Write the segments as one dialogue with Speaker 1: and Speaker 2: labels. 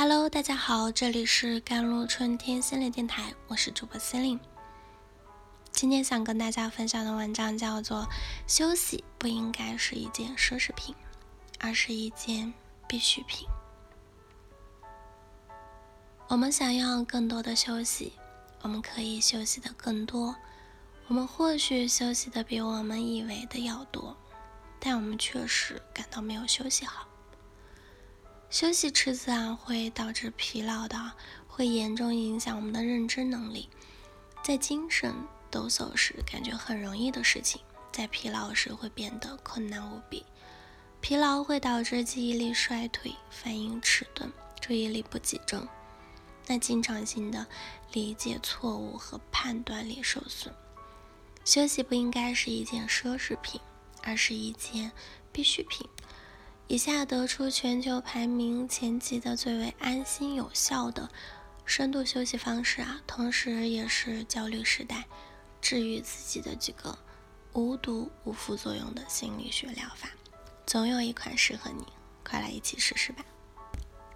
Speaker 1: Hello，大家好，这里是甘露春天心理电台，我是主播心灵。今天想跟大家分享的文章叫做《休息不应该是一件奢侈品，而是一件必需品》。我们想要更多的休息，我们可以休息的更多，我们或许休息的比我们以为的要多，但我们确实感到没有休息好。休息迟早会导致疲劳的，会严重影响我们的认知能力。在精神抖擞时，感觉很容易的事情，在疲劳时会变得困难无比。疲劳会导致记忆力衰退、反应迟钝、注意力不集中，那经常性的理解错误和判断力受损。休息不应该是一件奢侈品，而是一件必需品。以下得出全球排名前几的最为安心有效的深度休息方式啊，同时也是焦虑时代治愈自己的几个无毒无副作用的心理学疗法，总有一款适合你，快来一起试试吧。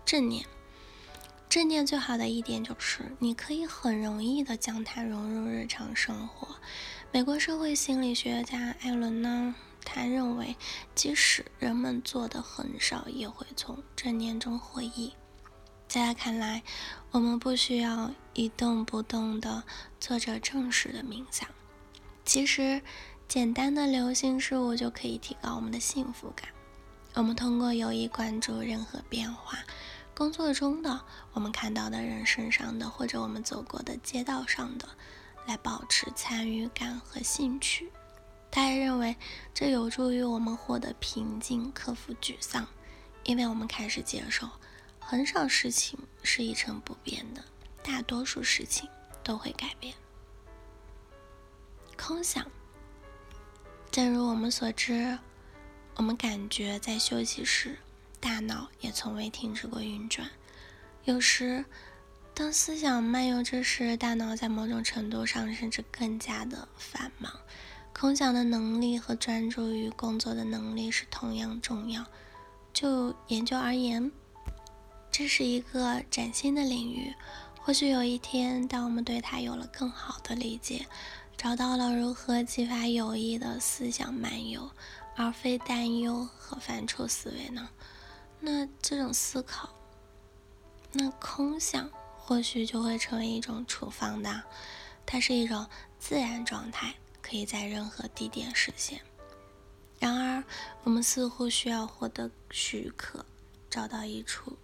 Speaker 1: 正念，正念最好的一点就是你可以很容易的将它融入日常生活。美国社会心理学家艾伦呢？他认为，即使人们做的很少，也会从正念中获益。在他看来，我们不需要一动不动地做着正式的冥想，其实简单的留心事物就可以提高我们的幸福感。我们通过有意关注任何变化，工作中的、我们看到的人身上的，或者我们走过的街道上的，来保持参与感和兴趣。他还认为，这有助于我们获得平静，克服沮丧，因为我们开始接受，很少事情是一成不变的，大多数事情都会改变。空想，正如我们所知，我们感觉在休息时，大脑也从未停止过运转。有时，当思想漫游之时，大脑在某种程度上甚至更加的繁忙。空想的能力和专注于工作的能力是同样重要。就研究而言，这是一个崭新的领域。或许有一天，当我们对它有了更好的理解，找到了如何激发有益的思想漫游，而非担忧和犯错思维呢？那这种思考，那空想或许就会成为一种处方的。它是一种自然状态。可以在任何地点实现。然而，我们似乎需要获得许可，找到一处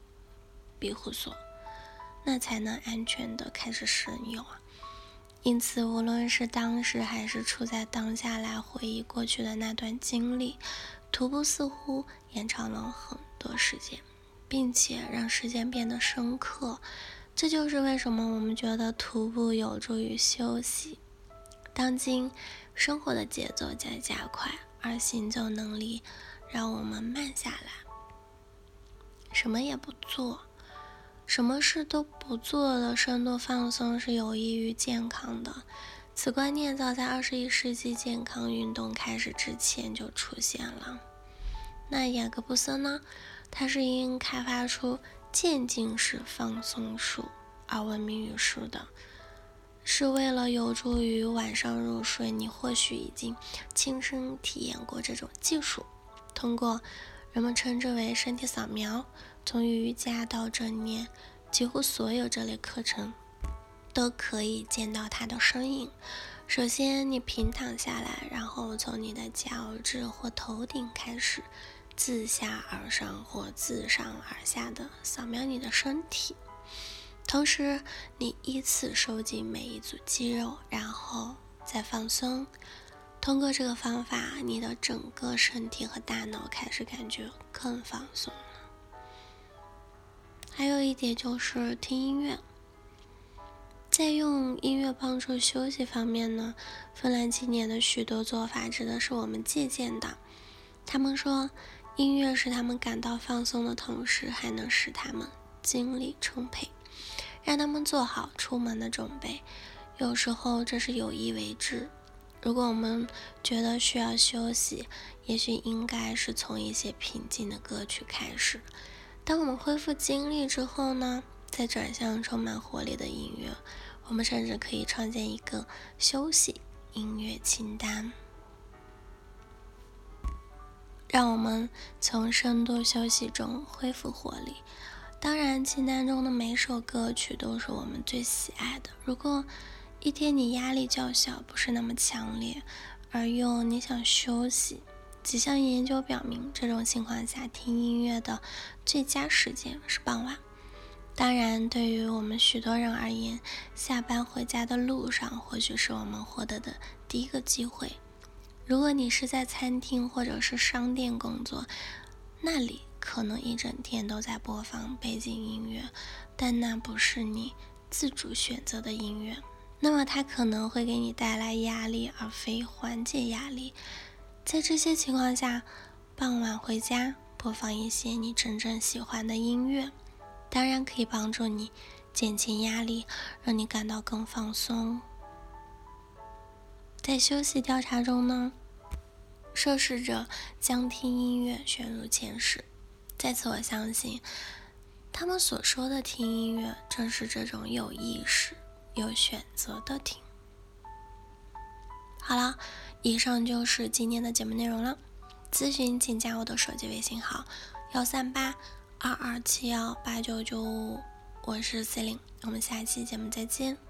Speaker 1: 庇护所，那才能安全的开始使用啊。因此，无论是当时还是处在当下来回忆过去的那段经历，徒步似乎延长了很多时间，并且让时间变得深刻。这就是为什么我们觉得徒步有助于休息。当今生活的节奏在加快，而行走能力让我们慢下来。什么也不做，什么事都不做的深度放松是有益于健康的。此观念早在二十一世纪健康运动开始之前就出现了。那雅各布斯呢？他是因开发出渐进式放松术而闻名于世的。是为了有助于晚上入睡。你或许已经亲身体验过这种技术。通过人们称之为身体扫描，从瑜伽到正念，几乎所有这类课程都可以见到它的身影。首先，你平躺下来，然后从你的脚趾或头顶开始，自下而上或自上而下的扫描你的身体。同时，你依次收紧每一组肌肉，然后再放松。通过这个方法，你的整个身体和大脑开始感觉更放松了。还有一点就是听音乐。在用音乐帮助休息方面呢，芬兰青年的许多做法值得是我们借鉴的。他们说，音乐使他们感到放松的同时，还能使他们精力充沛。让他们做好出门的准备，有时候这是有意为之。如果我们觉得需要休息，也许应该是从一些平静的歌曲开始。当我们恢复精力之后呢，再转向充满活力的音乐。我们甚至可以创建一个休息音乐清单，让我们从深度休息中恢复活力。当然，清单中的每首歌曲都是我们最喜爱的。如果一天你压力较小，不是那么强烈，而又你想休息，几项研究表明，这种情况下听音乐的最佳时间是傍晚。当然，对于我们许多人而言，下班回家的路上或许是我们获得的第一个机会。如果你是在餐厅或者是商店工作，那里可能一整天都在播放背景音乐，但那不是你自主选择的音乐，那么它可能会给你带来压力，而非缓解压力。在这些情况下，傍晚回家播放一些你真正喜欢的音乐。当然可以帮助你减轻压力，让你感到更放松。在休息调查中呢，涉事者将听音乐选入前十。在此，我相信他们所说的听音乐，正是这种有意识、有选择的听。好了，以上就是今天的节目内容了。咨询请加我的手机微信号：幺三八。二二七幺八九九五，我是 C 琳，我们下期节目再见。